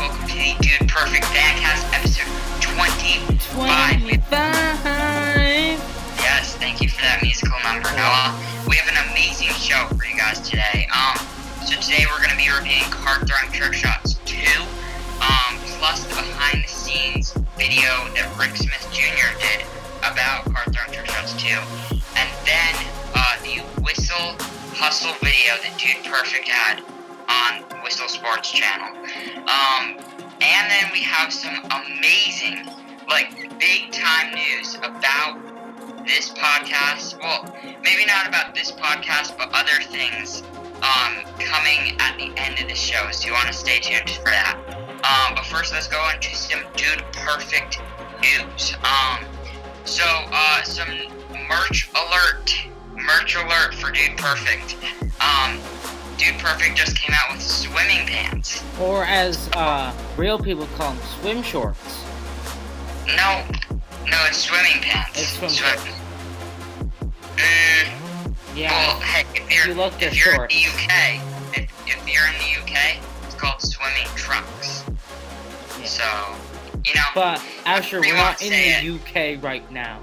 welcome to the Dude Perfect Fancast episode 25. 25. Yes, thank you for that musical number, Noah. We have an amazing show for you guys today. Um, so today we're going to be reviewing Card Throwing Trick Shots 2, um, plus the behind the scenes video that Rick Smith Jr. did about Card Throwing Trick Shots 2, and then uh, the Whistle Hustle video that Dude Perfect had on Whistle Sports Channel. Um, and then we have some amazing, like, big time news about this podcast. Well, maybe not about this podcast, but other things um, coming at the end of the show. So you want to stay tuned for that. Um, but first, let's go into some Dude Perfect news. Um, so, uh, some merch alert. Merch alert for Dude Perfect. Um, Dude Perfect just came out with swimming pants. Or as uh, real people call them, swim shorts. No, no, it's swimming pants. It's swim Swim- Mm, Yeah. Well, hey, if you're, you look if you're shorts. in the UK, if, if you're in the UK, it's called swimming trunks. Yeah. So, you know, But Asher, We we're won't in the UK right now.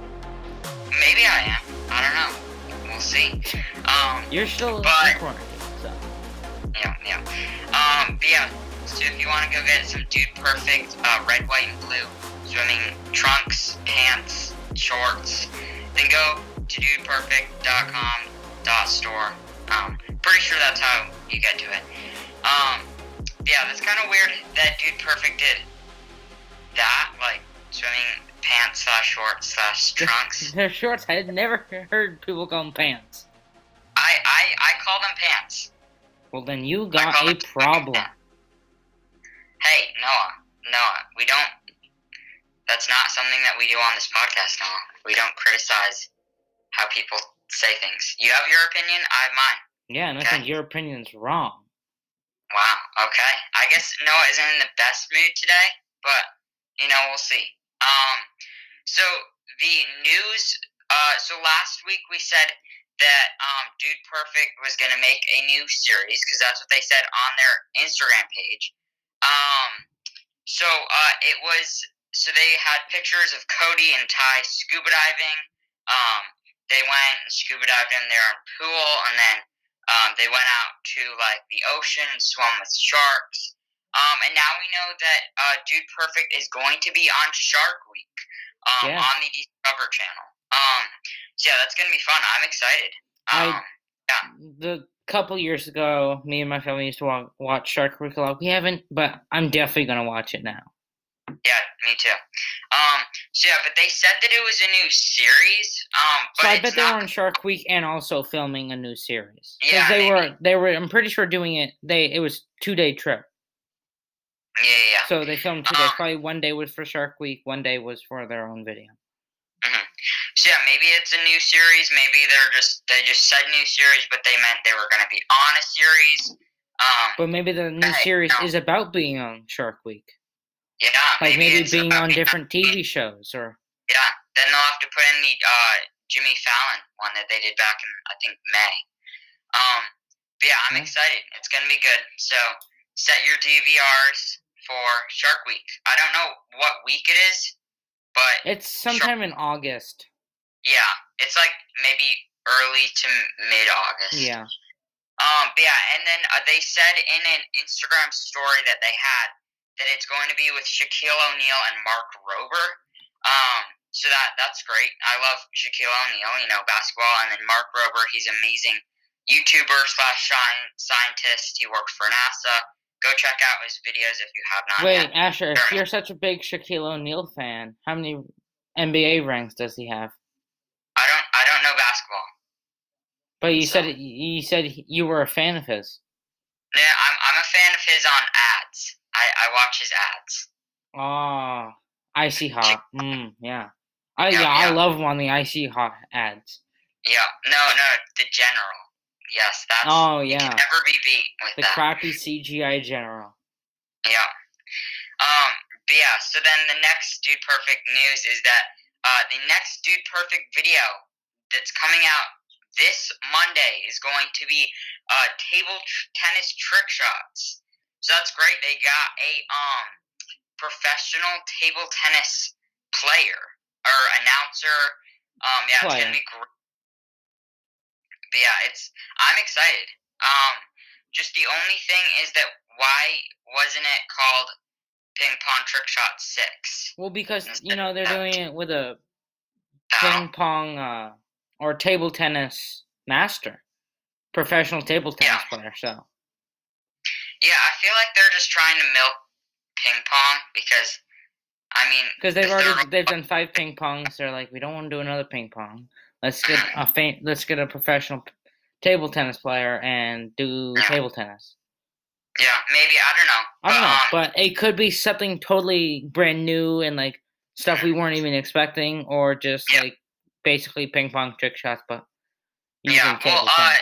maybe I am. I don't know. We'll see. Um, You're still But- in quarantine. So. Yeah, yeah. Um, but yeah. So if you want to go get some Dude Perfect uh, red, white, and blue swimming trunks, pants, shorts, then go to dudeperfect.com dot store. Um, pretty sure that's how you get to it. Um, yeah, that's kind of weird that Dude Perfect did that, like swimming pants slash shorts slash trunks. They're shorts. I had never heard people call them pants. I, I I call them pants. Well, then you got a problem. Hey, Noah, Noah, we don't. That's not something that we do on this podcast, Noah. We don't criticize how people say things. You have your opinion, I have mine. Yeah, and I think your opinion's wrong. Wow. Okay. I guess Noah isn't in the best mood today, but you know we'll see. Um. So the news. Uh. So last week we said that um, Dude Perfect was gonna make a new series because that's what they said on their Instagram page. Um. So uh, it was. So they had pictures of Cody and Ty scuba diving. Um. They went and scuba dived in their own pool, and then um, they went out to like the ocean and swam with sharks. Um, and now we know that uh, Dude Perfect is going to be on Shark Week um, Yeah. on the Discover Channel. Um, so yeah, that's gonna be fun. I'm excited. I- yeah. The couple years ago, me and my family used to wa- watch Shark Week a lot. We haven't, but I'm definitely gonna watch it now. yeah, me too. Um, so yeah, but they said that it was a new series. Um, but So I bet they were on Shark Week and also filming a new series. Yeah, they maybe. were. They were. I'm pretty sure doing it. They. It was two day trip. Yeah, yeah, yeah. So they filmed two days. Um, Probably one day was for Shark Week. One day was for their own video. So yeah, maybe it's a new series. Maybe they're just they just said new series, but they meant they were gonna be on a series. Um, But maybe the new Hey, series no. is about being on Shark Week. yeah, Like maybe, it's being on different TV shows or. Yeah, then they'll have to put in the uh, Jimmy Fallon one that they did back in I think May. Um, but yeah, I'm excited. It's gonna be good. So set your DVRs for Shark Week. I don't know what week it is, but It's sometime in August. yeah, it's like maybe early to mid August. Yeah. Um, but yeah, and then uh, they said in an Instagram story that they had that it's going to be with Shaquille O'Neal and Mark Rober. Um, so that that's great. I love Shaquille O'Neal, you know, basketball, and then Mark Rober, he's amazing YouTuber slash scientist. He works for NASA. Go check out his videos if you have not Wait, yet. Asher, if you're such a big Shaquille O'Neal fan, how many NBA ranks does he have? I don't I don't know basketball. But you So- said you said you were a fan of his. Yeah, I'm I'm a fan of his on ads. I I watch his ads. Oh, icy hot. Mm, yeah. I Yeah, yeah, I love him on the icy hot ads. Yeah, no, no, the general. Yes, that's Oh yeah, never be beat with the that. crappy CGI general. Yeah. Um, but yeah, so then the next Dude Perfect news is that uh, the next Dude Perfect video that's coming out this Monday is going to be uh, table tr- tennis trick shots. So that's great. They got a um professional table tennis player or announcer. Um, yeah, it's gonna be great. But yeah, it's I'm excited. Um, just the only thing is that why wasn't it called ping pong trick shot six? Well, because you know they're doing it with a ping pong uh, or table tennis master, professional table tennis Yeah. player. So yeah, I feel like they're just trying to milk ping pong because, I mean, because they've already they've done five ping pongs, they're like, we don't want to do another ping pong. Let's get a fa- let's get a professional table tennis player and do Yeah. table tennis. yeah, maybe I don't know. I don't know, um, but it could be something totally brand new and like stuff we weren't even expecting, or just Yeah. like basically ping pong trick shots, but Yeah, well, uh,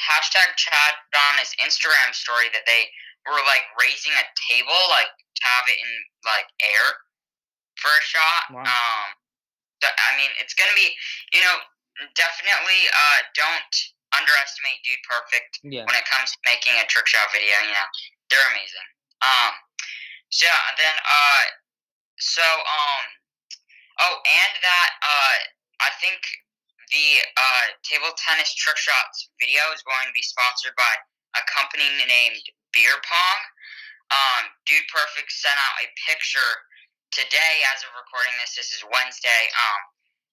hashtag Chad on his Instagram story that they were like raising a table, like to have it in like air for a shot. Wow. Um, I mean, it's gonna be, you know, definitely uh, don't underestimate Dude Perfect yeah. when it comes to making a trick shot video. You know, they're amazing. Um, so yeah, and then uh, so um, oh, and that uh, I think the uh table tennis trick shots video is going to be sponsored by a company named Beer Pong. Um, Dude Perfect sent out a picture today, as of recording this. This is Wednesday. Um,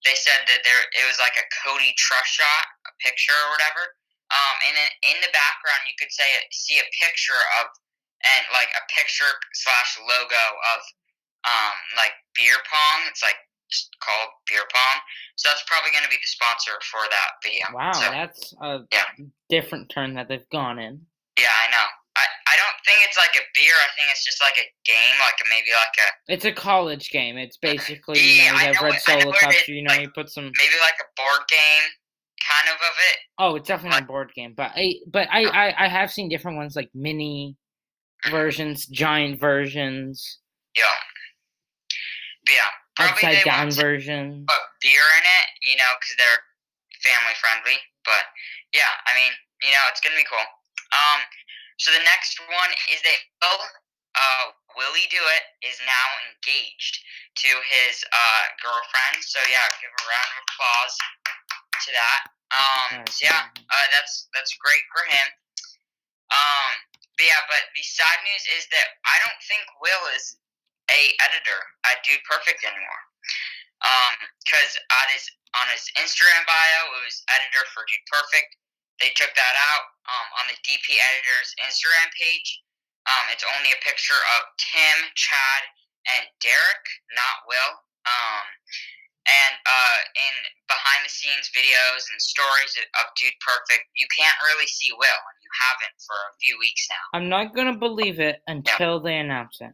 they said that there it was like a Cody Trust shot, a picture or whatever. Um, and then in the background, you could say see a picture of and like a picture slash logo of um like beer pong. It's like just called beer pong. So that's probably going to be the sponsor for that video. Wow, So, that's a yeah. different turn that they've gone in. yeah, I know. I, I don't think it's like a beer. I think it's just like a game, like a, maybe like a It's a college game. It's basically you Yeah, know, I you have know red it- solo cups. You know, like- you put some. maybe like a board game kind of of it. Oh, it's definitely not a board game, but I but I, I I have seen different ones like mini versions, giant versions, Yeah. But yeah, probably upside down version. put beer in it, you know, because they're family friendly. But yeah, I mean, you know, it's gonna be cool. Um, so the next one is that Will, uh, Willie Do It is now engaged to his uh girlfriend. So yeah, give a round of applause to that. Um, so yeah, uh, that's that's great for him. Um, but yeah, but the sad news is that I don't think Will is a editor at Dude Perfect anymore. Um, because on his on his Instagram bio, it was editor for Dude Perfect. They took that out. Um, on the DP editor's Instagram page, um, it's only a picture of Tim, Chad, and Derek, not Will. Um, and uh, in behind the scenes videos and stories of Dude Perfect, you can't really see Will, and you haven't for a few weeks now. I'm not gonna believe it until they announce it.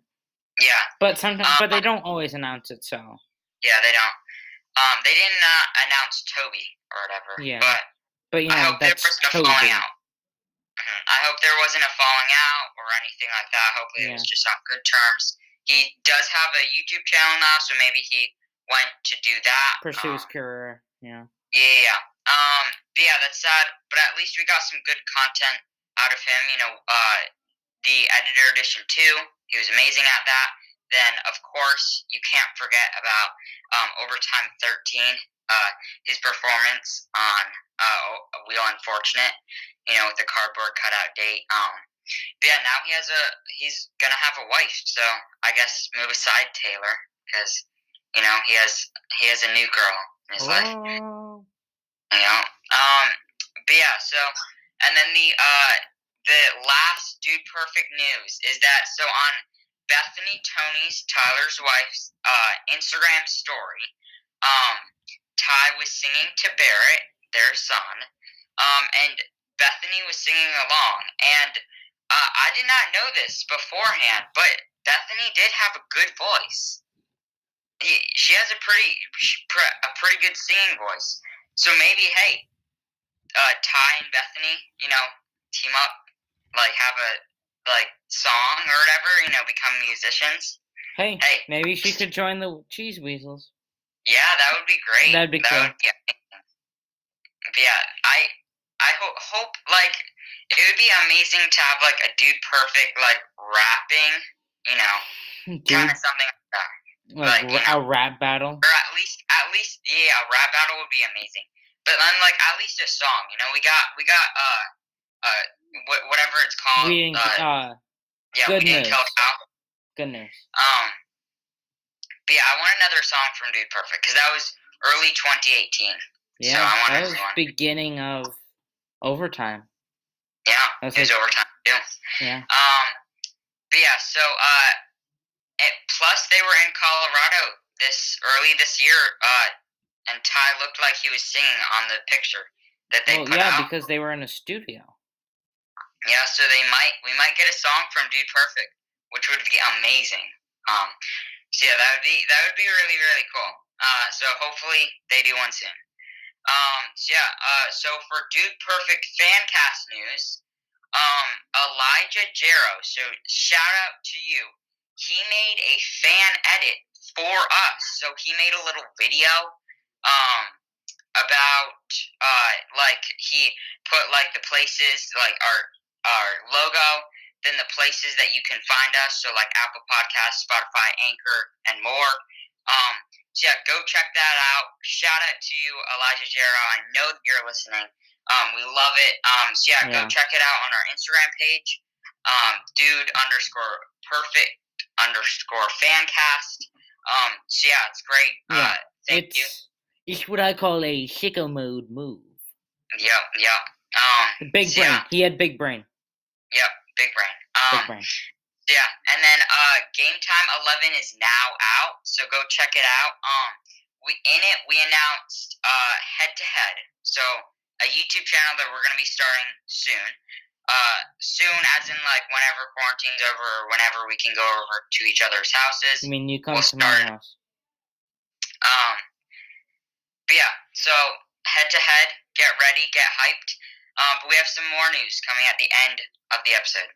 Yeah, But sometimes, but they Uh, don't always announce it. So yeah, they don't. Um, they didn't uh, announce Toby or whatever. Yeah. But but you I know hope there that's wasn't Toby. falling out. Mhm. I hope there wasn't a falling out or anything like that. Hopefully, it was just on good terms. He does have a YouTube channel now, so maybe he went to do that. Pursue his Um, career. Yeah. Yeah, yeah, yeah. Um, but yeah, that's sad. But at least we got some good content out of him. You know, uh, the editor edition two, he was amazing at that. Then, of course, you can't forget about um, overtime thirteen. Uh, his performance on uh, Wheel Unfortunate. You know, with the cardboard cutout date. Um, but yeah, now he has a he's gonna have a wife. So I guess move aside, Taylor, because you know he has he has a new girl in his life. Oh. You know. Um. But yeah. So, and then the uh the last dude perfect news is that so on Bethany Toney's Tyler's wife's uh Instagram story, um, Ty was singing to Barrett, their son, um, and Bethany was singing along, and uh, I did not know this beforehand, but Bethany did have a good voice. She has a pretty, a pretty good singing voice. So maybe, hey, uh, Ty and Bethany, you know, team up, like have a like song or whatever, you know, become musicians. Hey, Hey. maybe she could join the Cheese Weasels. Yeah, that would be great. That'd be that cool. Would. But yeah, I I hope hope like it would be amazing to have like a dude perfect like rapping, you know, kind of something like that, like like, a rap battle. or at least at least yeah, a rap battle would be amazing. But then like at least a song, you know, we got we got uh uh wh- whatever it's called. We didn't. uh, Uh, yeah, good we didn't kill cow. goodness. Um, but yeah, I want another song from Dude Perfect because that was early 2018. Yeah, I that was beginning of overtime. Yeah, That's it was like- overtime too. Yeah. Um, but yeah, so uh, it, plus they were in Colorado this early this year. Uh, and Ty looked like he was singing on the picture that they Well, put yeah, out. because they were in a studio. Yeah, so they might we might get a song from Dude Perfect, which would be amazing. Um, so yeah, that would be that would be really really cool. Uh, so hopefully they do one soon. Um, so yeah, uh, so for Dude Perfect fan cast news, um, Elijah Jarrow. So shout out to you. He made a fan edit for us. So he made a little video, um, about uh, like he put like the places like our our logo, then the places that you can find us. So like Apple Podcasts, Spotify, Anchor, and more. Um, yeah, go check that out. Shout out to you, Elijah Jarrow. I know that you're listening. Um, we love it. Um, so yeah, Yeah. go check it out on our Instagram page. Um, dude underscore perfect underscore fancast. Um, so yeah, it's great. Yeah, Uh, thank you. it's it's what I call a sicko mode move. Yep, yep. Um, Big so brain. yeah, He had big brain. yep, big brain. Big Um, brain. Yeah, and then uh, Game Time Eleven is now out, so go check it out. Um, we in it we announced uh head to head, so a YouTube channel that we're gonna be starting soon. Uh, soon, as in like whenever quarantine's over, or whenever we can go over to each other's houses. I mean, you come we'll to my house. Um, but yeah, so head to head, get ready, get hyped. Um, but we have some more news coming at the end of the episode.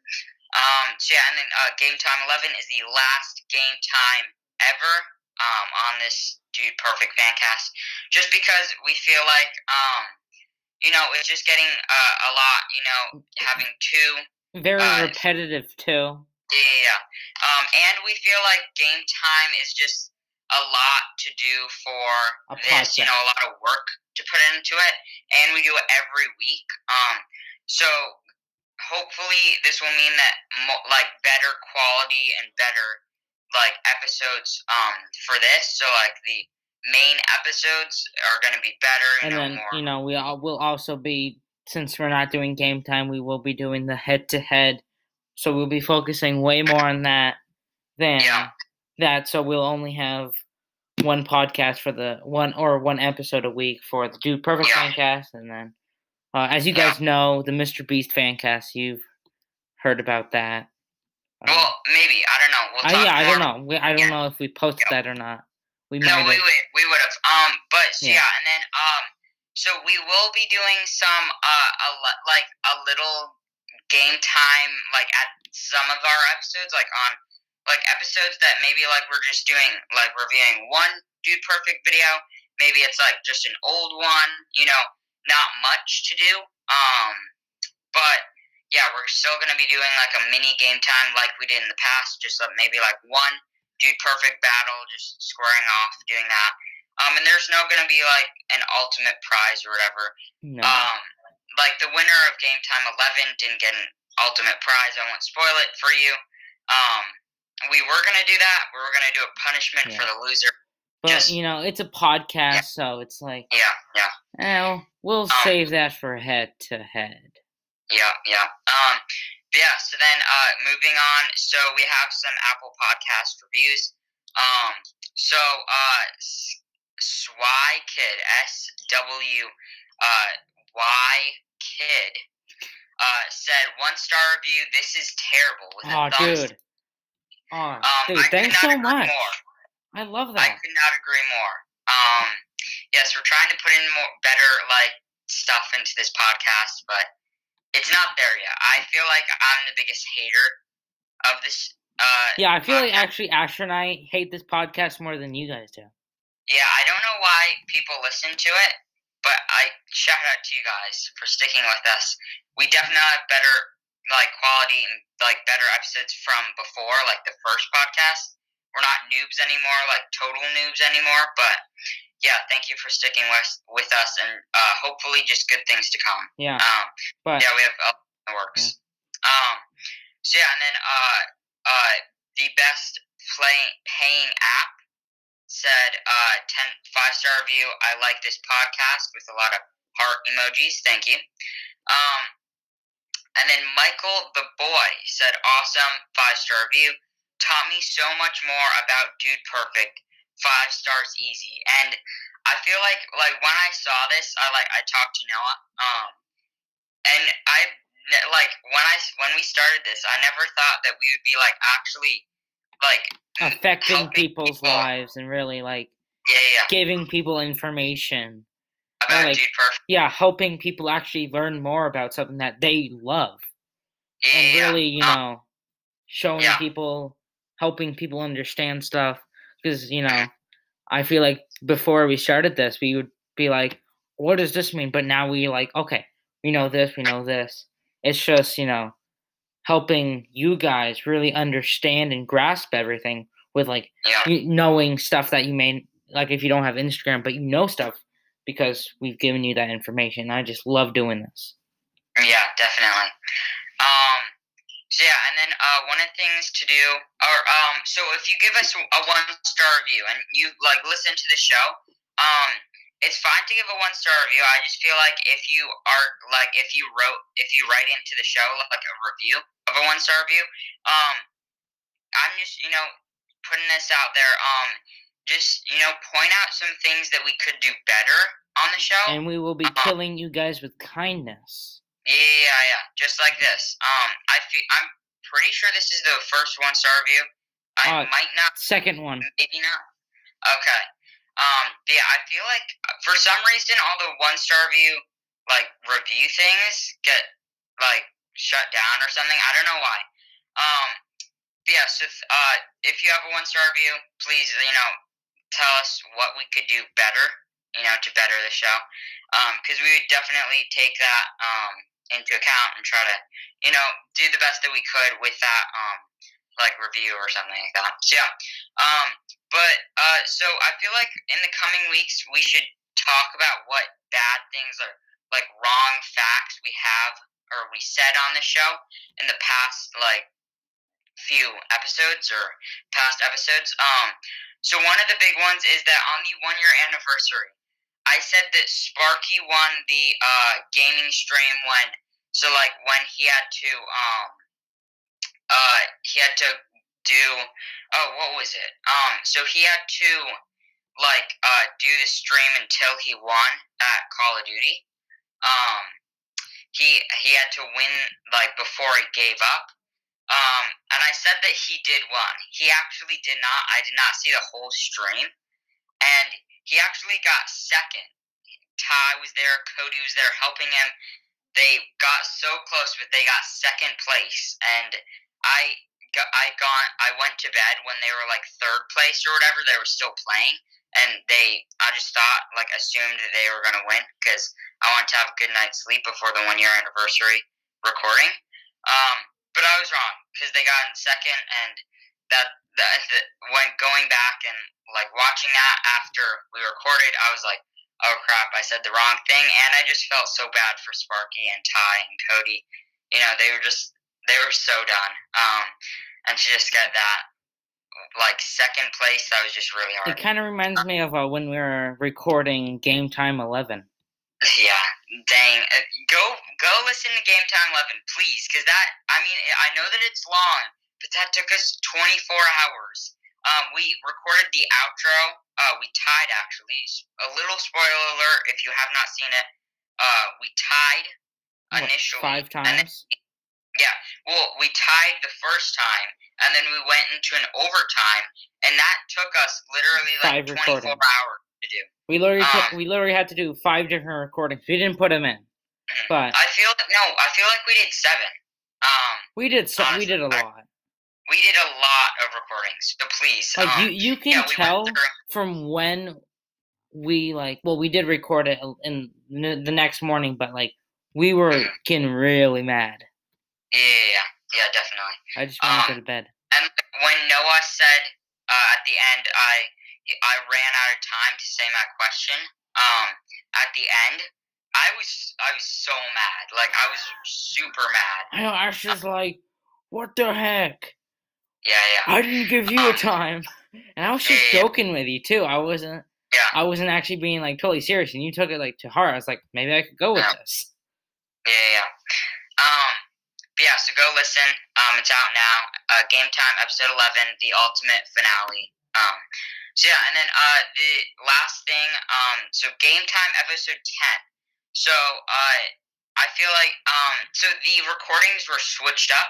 Um, so yeah, and then uh, Game Time 11 is the last game time ever um, on this Dude Perfect fan cast, Just because we feel like, um, you know, it's just getting uh, a lot, you know, having two Very uh, repetitive too. yeah, yeah, yeah. Um, and we feel like game time is just a lot to do for this. You know, a lot of work to put into it, and we do it every week. Um, so hopefully this will mean that mo- like better quality and better like episodes um for this. So like the main episodes are going to be better. And know, then more. you know we all will also be since we're not doing game time, we will be doing the head to head. So we'll be focusing way more on that than Yeah. that. So we'll only have one podcast for the one or one episode a week for the Dude Perfect Yeah. Fancast, and then uh, as you guys know, the Mr. Beast fan cast, you've heard about that. Uh, well, maybe I don't know. We'll I, yeah, I don't know. We, I don't Yeah. know if we posted Yeah. that or not. We No, we would we would have. Um, but so Yeah. yeah. and then um, so we will be doing some uh, a, like a little game time like at some of our episodes, like on like episodes that maybe like we're just doing like reviewing one dude perfect video. Maybe it's like just an old one, you know, not much to do. Um, but yeah, we're still gonna be doing like a mini game time like we did in the past, just like maybe like one dude perfect battle, just squaring off, doing that. Um, and there's no gonna be like an ultimate prize or whatever. No. Um, like the winner of Game Time 11 didn't get an ultimate prize. I won't spoil it for you. Um, we were gonna do that. We were gonna do a punishment for the loser. but just- you know, it's a podcast, so it's like, Yeah, yeah, well, we'll Um, save that for head to head. yeah, yeah. Um, yeah. So then, uh, moving on. So we have some Apple Podcast reviews. Um, so uh, Swy Kid S W uh Y Kid uh said one star review. This is terrible. With Oh, dude. Oh, Um, dude, I thanks so much. More. I love that. I could not agree more. Um, yes, we're trying to put in more better like stuff into this podcast, but it's not there yet. I feel like I'm the biggest hater of this. Uh, Yeah, I feel like actually Asher and I hate this podcast more than you guys do. Yeah, I don't know why people listen to it. but I shout out to you guys for sticking with us. We definitely have better like quality and like better episodes from before, like the first podcast. We're not noobs anymore, like total noobs anymore. But yeah, thank you for sticking with with us, and uh, hopefully just good things to come. Yeah. Um, But yeah, we have uh, in the works. Um, so yeah, and then uh, uh, the best play, paying app said uh, 10 five star review. I like this podcast with a lot of heart emojis. Thank you. Um, and then Michael the boy said awesome five star review. Taught me so much more about Dude Perfect. Five stars easy. And I feel like like when I saw this, I like I talked to Noah. Um, and I like when I when we started this, I never thought that we would be like actually like affecting people's people. lives and really like yeah yeah giving people information. about like- Dude Perfect. Yeah, helping people actually learn more about something that they love. Yeah, and really, you Um, know, showing yeah. people, helping people understand stuff. Because you know, I feel like before we started this, we would be like, "What does this mean?" But now we like, okay, we know this, we know this. It's just you know, helping you guys really understand and grasp everything with like knowing stuff that you may like if you don't have Instagram, but you know stuff because we've given you that information. I just love doing this. Yeah, definitely. Um, yeah, and then uh, one of the things to do, or um, so if you give us a one star review and you like listen to the show, um, it's fine to give a one star review. I just feel like if you are like if you wrote if you write into the show like a review of a one star review, um, I'm just you know putting this out there. Um, just you know point out some things that we could do better on the show. And we will be Uh-huh. killing you guys with kindness. Yeah, yeah, yeah, just like this. Um, I feel I'm pretty sure this is the first one star review. I Uh, might not, Second one. maybe not. Okay. Um, yeah, I feel like uh, for some reason all the one star review like review things get like shut down or something. I don't know why. Um, yeah. So th- uh, if you have a one star review, please you know tell us what we could do better. You know to better the show. Um, because we would definitely take that um into account and try to you know do the best that we could with that um like review or something like that. So yeah. Um, but uh, so I feel like in the coming weeks we should talk about what bad things are like wrong facts we have or we said on the show in the past like few episodes or past episodes. Um, so one of the big ones is that on the one year anniversary, I said that Sparky won the uh gaming stream when so like when he had to um uh he had to do oh what was it? Um so he had to like uh do the stream until he won at Call of Duty. Um he he had to win like before he gave up. Um and I said that he did win. He actually did not I did not see the whole stream. And he actually got second. Ty was there Cody was there helping him they got so close but they got second place and I got, I got I went to bed when they were like third place or whatever. They were still playing, and they I just thought like assumed that they were gonna win because I wanted to have a good night's sleep before the one year anniversary recording. Um, but I was wrong because they got in second, and that that, when going back and like watching that after we recorded, I was like. Oh crap! I said the wrong thing, and I just felt so bad for Sparky and Ty and Cody. You know, they were just they were so done. Um, and to just get that like second place, that was just really hard. It kind of reminds me of uh, when we were recording Game Time 11. Yeah, dang. Uh, Go go listen to Game Time Eleven, please, because that I mean I know that it's long, but that took us 24 hours. Um, we recorded the outro. Uh, we tied actually. A little spoiler alert if you have not seen it. Uh, we tied What, initially. five and then- times? Yeah, well, we tied the first time, and then we went into an overtime, and that took us literally like Five 24 recordings. hours to do. We literally, um, took- we literally had to do five different recordings. We didn't put them in, Mhm. but I feel no, I feel like we did seven. Um, we did so, we did a lot. We did a lot of recordings, so please, Like um, you, you can yeah, tell through. from when we like well we did record it in the next morning, but like we were Mhm. getting really mad. Yeah, yeah, definitely. I just wanted to go Um, to bed. And when Noah said uh, at the end, I I ran out of time to say my question. Um, at the end, I was I was so mad. Like I was super mad. I know I was just like, what the heck? Yeah, yeah, I didn't give you a Um, time, and I was just yeah, yeah. joking with you too. I wasn't. yeah, I wasn't actually being like totally serious, and you took it like to heart. I was like, maybe I could go with Yeah. this. yeah, yeah. yeah. Um, but yeah. So go listen. Um, it's out now. Uh, Game Time episode eleven, the ultimate finale. Um, so yeah, and then uh, the last thing. Um, so Game Time episode ten. So uh, I feel like um, so the recordings were switched up.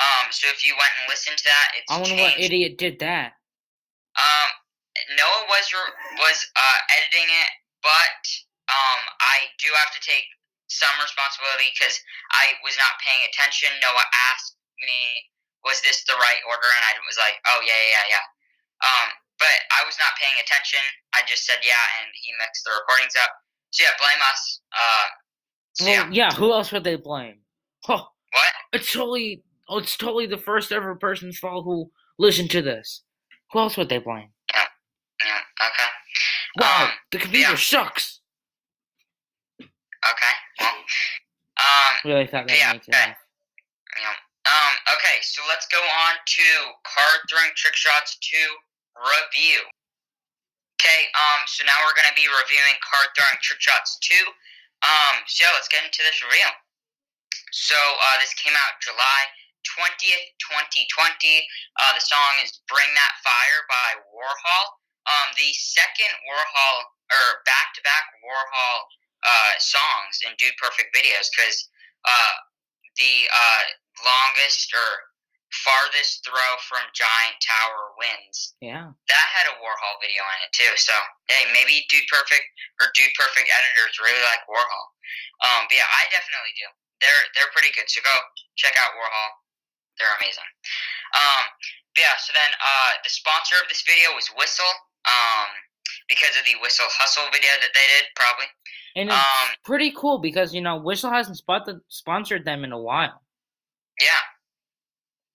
Um, so if you went and listened to that, it's I wonder changed. what idiot did that. Um, Noah was re- was uh, editing it, but um, I do have to take some responsibility because I was not paying attention. Noah asked me, "Was this the right order?" And I was like, "Oh yeah, yeah, yeah." Um, but I was not paying attention. I just said yeah, and he mixed the recordings up. So yeah, blame us. Uh, so Well, yeah. yeah. Who else would they blame? Oh, What? it's totally. Oh, it's totally the first ever person's fault who listened to this. Who else would they blame? Yeah. Okay. Wow, Um, the computer yeah. sucks. Okay. Well. Um. Really thought that Yeah, made okay. Yeah. Um, okay, so let's go on to card throwing trick shots to review. Okay, um, so now we're gonna be reviewing card throwing trick shots two. Um, so yeah, let's get into this review. So uh, this came out July twentieth, twenty twenty. Uh, the song is "Bring That Fire" by Warhol. Um, the second Warhol or back to back Warhol uh, songs in Dude Perfect videos because uh, the uh, longest or farthest throw from Giant Tower wins. Yeah. That had a Warhol video in it too. So hey, maybe Dude Perfect or Dude Perfect editors really like Warhol. Um, but yeah, I definitely do. They're they're pretty good. So go check out Warhol. They're amazing. Um, yeah. So then uh, the sponsor of this video was Whistle. Um, because of the Whistle Hustle video that they did, probably. And it's Um, pretty cool because you know Whistle hasn't spot- sponsored them in a while. Yeah.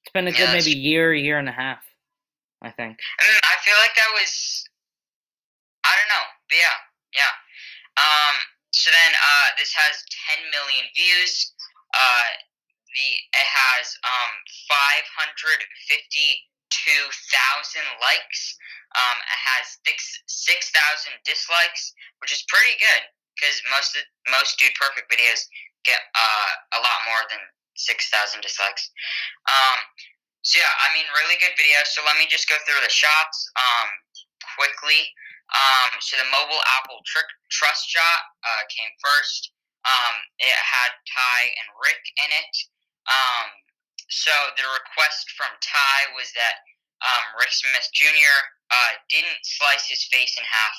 It's been a Yeah, good maybe year, year and a half, I think. Mm, I feel like that was I don't know. But yeah, yeah. Um so then uh this has 10 million views. Uh the it has um 552,000 likes. Um it has six 6,000 dislikes, which is pretty good cuz most of, most dude perfect videos get uh a lot more than 6,000 dislikes. Um so yeah, I mean, really good video. So let me just go through the shots um, quickly. Um, so the mobile Apple trick trust shot uh, came first. Um, it had Ty and Rick in it. Um, so the request from Ty was that um, Rick Smith Jr. Uh, didn't slice his face in half,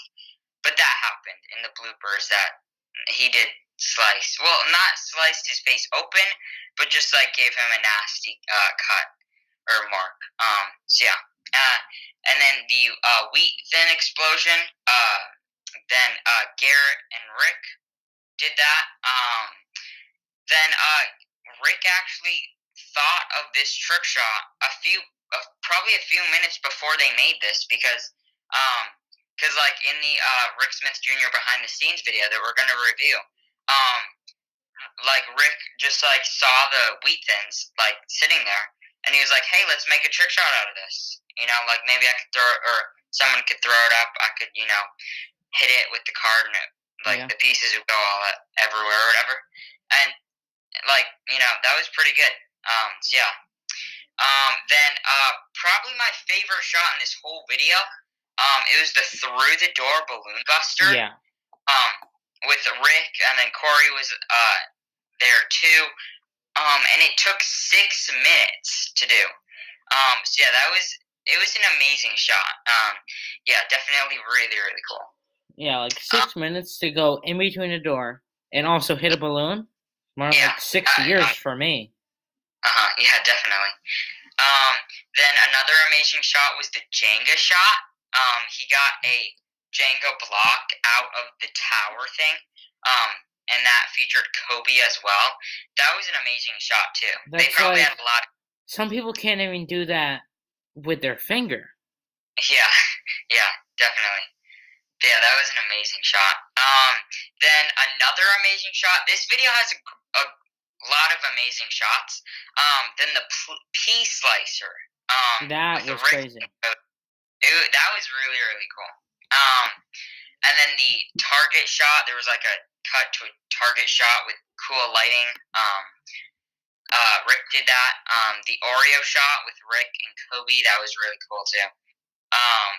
but that happened in the bloopers that he did slice. Well, not sliced his face open, but just like gave him a nasty uh, cut or mark. Um, so yeah. Uh, and then the uh, wheat thin explosion. Uh, then uh, Garrett and Rick did that. Um, then uh, Rick actually thought of this trick shot a few, uh, probably a few minutes before they made this because, um, because like in the uh, Rick Smith Jr. behind the scenes video that we're gonna review, um, like Rick just like saw the wheat thins like sitting there and he was like, "Hey, let's make a trick shot out of this." You know, like maybe I could throw it, or someone could throw it up. I could, you know, hit it with the card, and it, like Yeah. the pieces would go all e- everywhere or whatever. And like, you know, that was pretty good. Um, so yeah. Um, then uh, probably my favorite shot in this whole video. Um, it was the through the door balloon buster Yeah. um, with Rick, and then Cory was uh, there too. Um, and it took six minutes to do. Um, so yeah, that was it was an amazing shot. Um, yeah, definitely really really cool. Yeah, like six minutes to go in between a door and also hit a balloon. More Yeah, like six I- years I- for me. Uh huh. Yeah, definitely. Um, then another amazing shot was the Jenga shot. Um, he got a Jenga block out of the tower thing. Um, and that featured Coby as well. That was an amazing shot too. they probably like- had a lot. Of, Some people can't even do that with their finger. yeah, yeah, definitely. Yeah, that was an amazing shot. Um, then another amazing shot. This video has a, a lot of amazing shots. Um, then the pea slicer. Um, That was crazy. It, that was really really cool. Um, and then the target shot. There was like a cut to a target shot with cool lighting. Um, uh, Rick did that. Um, the Oreo shot with Rick and Coby. That was really cool too. Um,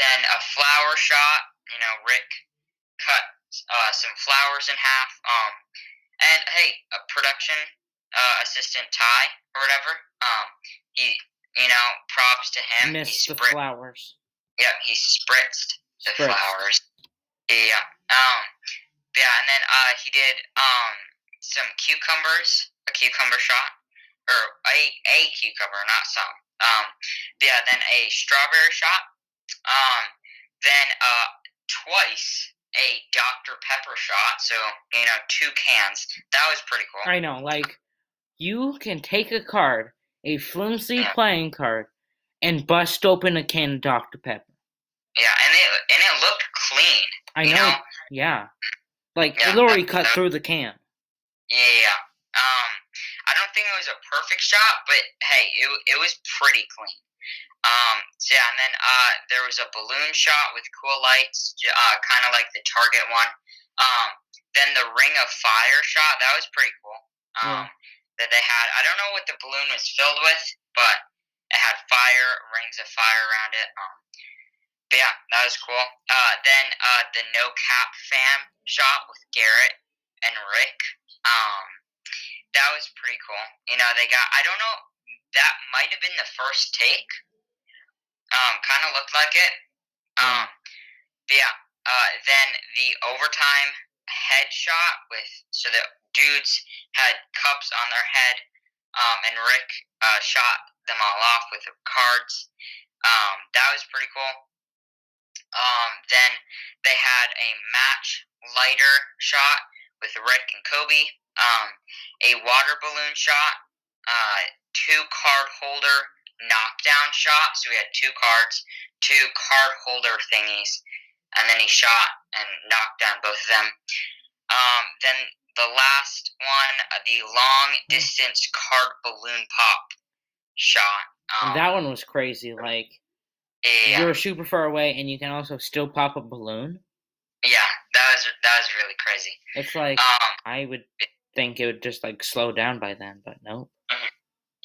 then a flower shot. You know, Rick cut uh, some flowers in half. Um, and hey, a production uh, assistant Ty or whatever. Um, he, you know, props to him. he Missed the flowers. Yep, he spritzed the Spritz. flowers. Yeah. Um. Yeah, and then uh, he did um some cucumbers, a cucumber shot, or a a cucumber, not some. Um. Yeah. Then a strawberry shot. Um. Then uh twice a Dr Pepper shot. So you know two cans. That was pretty cool. I know, like you can take a card, a flimsy Yeah. playing card, and bust open a can of Dr. Pepper. Yeah, and it and it looked clean. I know, know? yeah. Like Yeah, it already that- cut that- through the can. Yeah. Um, I don't think it was a perfect shot, but hey, it it was pretty clean. Um, so yeah, and then uh, there was a balloon shot with cool lights, uh, kind of like the Target one. Um, then the Ring of Fire shot, that was pretty cool. Um, that they had. I don't know what the balloon was filled with, but it had fire, rings of fire around it. Um, but yeah, that was cool. Uh, then uh, the no cap fam shot with Garrett and Rick. Um, that was pretty cool. You know, they got. I don't know. That might have been the first take. Um, kind of looked like it. Um, but yeah. Uh, then the overtime headshot with so the dudes had cups on their head. Um, and Rick uh, shot them all off with the cards. Um, that was pretty cool. Um, then they had a match lighter shot with Rick and Coby. Um, a water balloon shot. Uh, two card holder knockdown shot. So we had two cards, two card holder thingies, and then he shot and knocked down both of them. Um, then the last one, uh, the long distance card balloon pop shot. Um, that one was crazy. Like yeah, you're super far away, and you can also still pop a balloon. yeah, that was that was really crazy. It's like Um, I would think it would just like slow down by then, but no.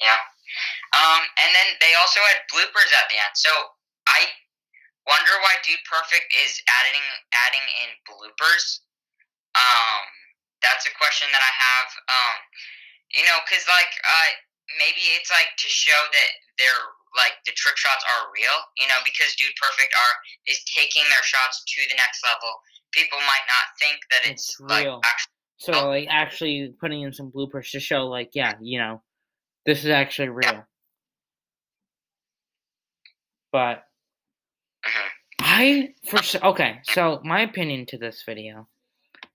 Yeah. Um, and then they also had bloopers at the end. So I wonder why Dude Perfect is adding adding in bloopers. Um, that's a question that I have. Um, you know, cause like uh, maybe it's like to show that they're like the trick shots are real. You know, because Dude Perfect are is taking their shots to the next level. People might not think that it's, It's like real. actually. So like actually putting in some bloopers to show like yeah, you know, this is actually real. But Mhm, I for okay, so my opinion to this video,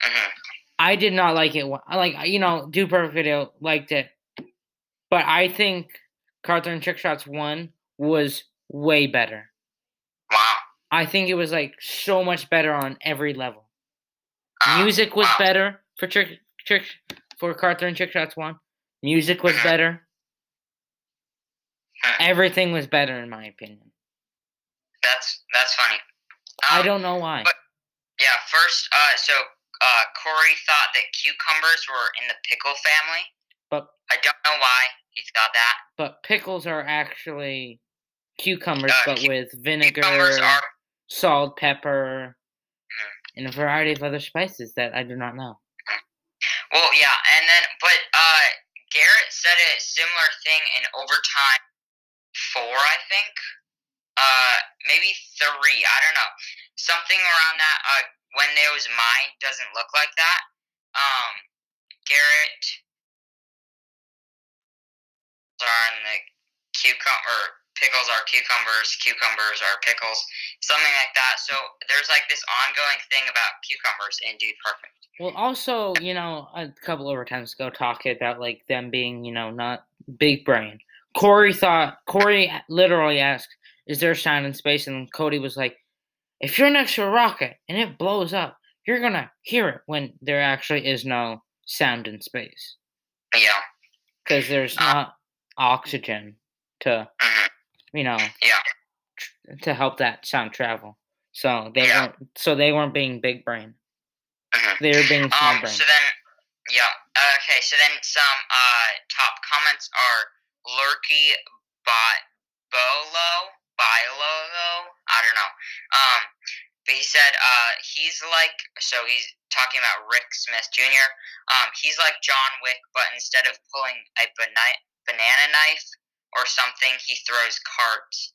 mhm. I did not like it. Like you know, do perfect video liked it, but I think Card Throwing Trick Shots one was way better. Wow. I think it was like so much better on every level. Um, Music was wow. better for Trick Trick for Card Throwing Trick Shots one. Music was Mhm. better. Mhm. Everything was better in my opinion. That's that's funny. I Um, don't know why. but- Yeah, first, uh, so uh, Cory thought that cucumbers were in the pickle family. But I don't know why he thought that. but pickles are actually cucumbers, Uh, but cu- with vinegar, are salt, pepper, Mhm. and a variety of other spices that I do not know. well, yeah, and then but uh, Garrett said a similar thing in overtime four, I think. Uh, maybe three. I don't know. Something around that. Uh, when there was mine doesn't look like that. Um, Garrett are on the cucumber pickles are cucumbers, cucumbers are pickles, something like that. So there's like this ongoing thing about cucumbers in Dude Perfect. Well, also, you know, a couple of times ago, talking about like them being, you know, not big brain. Cory thought Cory literally asked, "Is there a sound in space?" And Cody was like, "If you're next to a rocket and it blows up, you're gonna hear it when there actually is no sound in space Yeah. because there's Uh. not oxygen to, hmm you know, Yeah. tr- to help that sound travel. So they Yeah. weren't. So they weren't being big brain. hmm They were being small Um. brain. So then, yeah. Okay. So then some uh top comments are Lurky Bot Bolo Bilolo. I don't know. Um. But he said uh he's like so he's talking about Rick Smith Jr. Um. He's like John Wick, but instead of pulling a bana- banana knife or something, he throws cards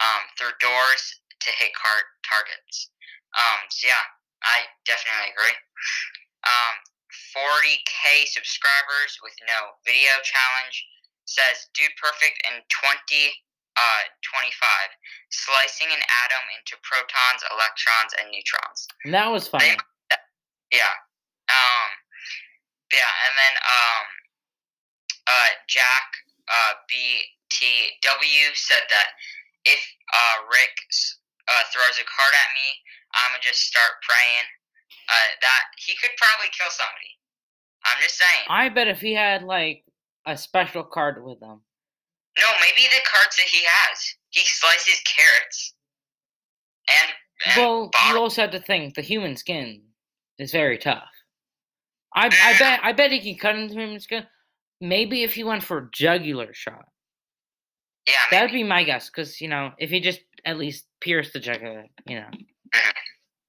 um through doors to hit card targets. Um. So yeah, I definitely agree. Um, 40k subscribers with no video challenge says dude perfect in 20 uh 25 slicing an atom into protons electrons and neutrons. And that was funny. yeah. Um yeah and then um uh jack uh btw said that if uh rick uh throws a card at me i'ma just start praying. Uh that he could probably kill somebody. I'm just saying. I bet if he had like a special card with him, no maybe the cards that he has he slices carrots and, and well, you also have to think the human skin is very tough. I I bet I bet he can cut into human skin. Maybe if he went for a jugular shot, yeah that'd be my guess. Because you know, if he just at least pierced the jugular, you know, Mhm.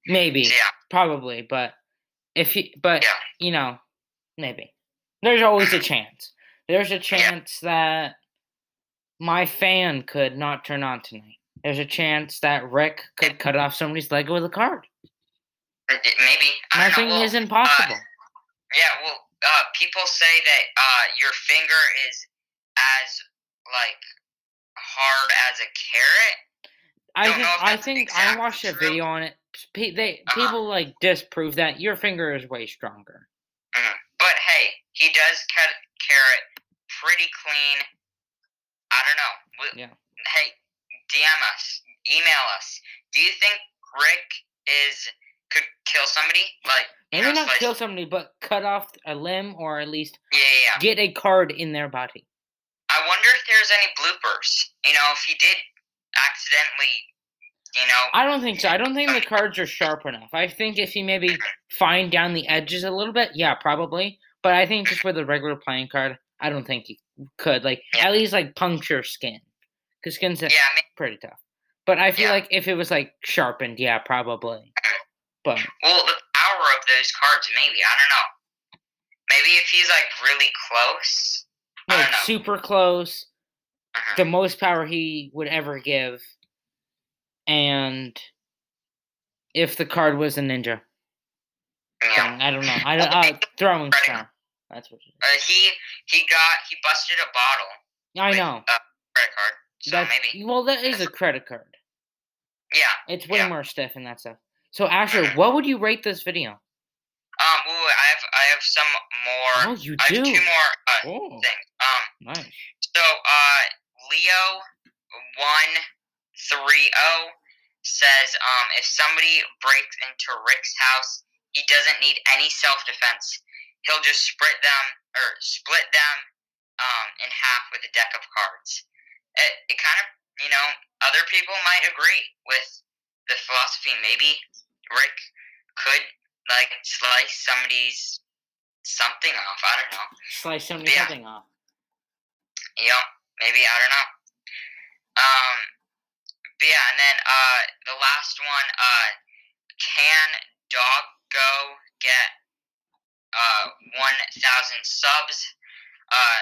maybe, yeah probably. But if he, but Yeah. you know, maybe there's always a chance. There's a chance that my fan could not turn on tonight. There's a chance that Rick could cut off somebody's leg with a card. It- maybe. Nothing Well, is impossible. Yeah, well, uh, people say that uh, your finger is as like hard as a carrot. I think I think I watched a video on it. They Uh-huh. people like disprove that your finger is way stronger. Mhm. But hey, he does cut carrot pretty clean. I don't know. We- Yeah. Hey, DM us, email us. Do you think Rick is could kill somebody? Like Maybe know, not slice- kill somebody, but cut off a limb or at least Yeah, yeah, yeah. get a card in their body. I wonder if there's any bloopers. You know, if he did accidentally, you know, I don't think so. I don't think the cards are sharp enough. I think if he maybe fine down the edges a little bit, yeah, probably. But I think just with a regular playing card, I don't think he could. Like Yeah. at least like puncture skin, because skin's yeah, I mean, pretty tough. But I feel Yeah. like if it was like sharpened, yeah, probably. But well, the power of those cards, maybe I don't know. Maybe if he's like really close. Like super close, Mhm. the most power he would ever give, and if the card was a ninja Yeah. thing, I don't know. I don't uh, throwing star. That's what. Uh, he he got he busted a bottle I with know. a credit card. So That's maybe well, that is a credit card. yeah. It's way Yeah. more stiff and that stuff. So Asher, what would you rate this video? Um. Ooh, I have I have some more. Oh, you I have do. two more uh, Oh, things. Um. nice. So, uh, Leo one three zero says, um, if somebody breaks into Rick's house, he doesn't need any self defense. He'll just split them or split them, um, in half with a deck of cards. It, it kind of, you know, other people might agree with the philosophy. Maybe Rick could like slice somebody's something off. I don't know. Slice somebody Yeah. something off. Yep, maybe I don't know. Um, but yeah, and then uh, the last one, uh, can dog go get uh one thousand subs? Uh,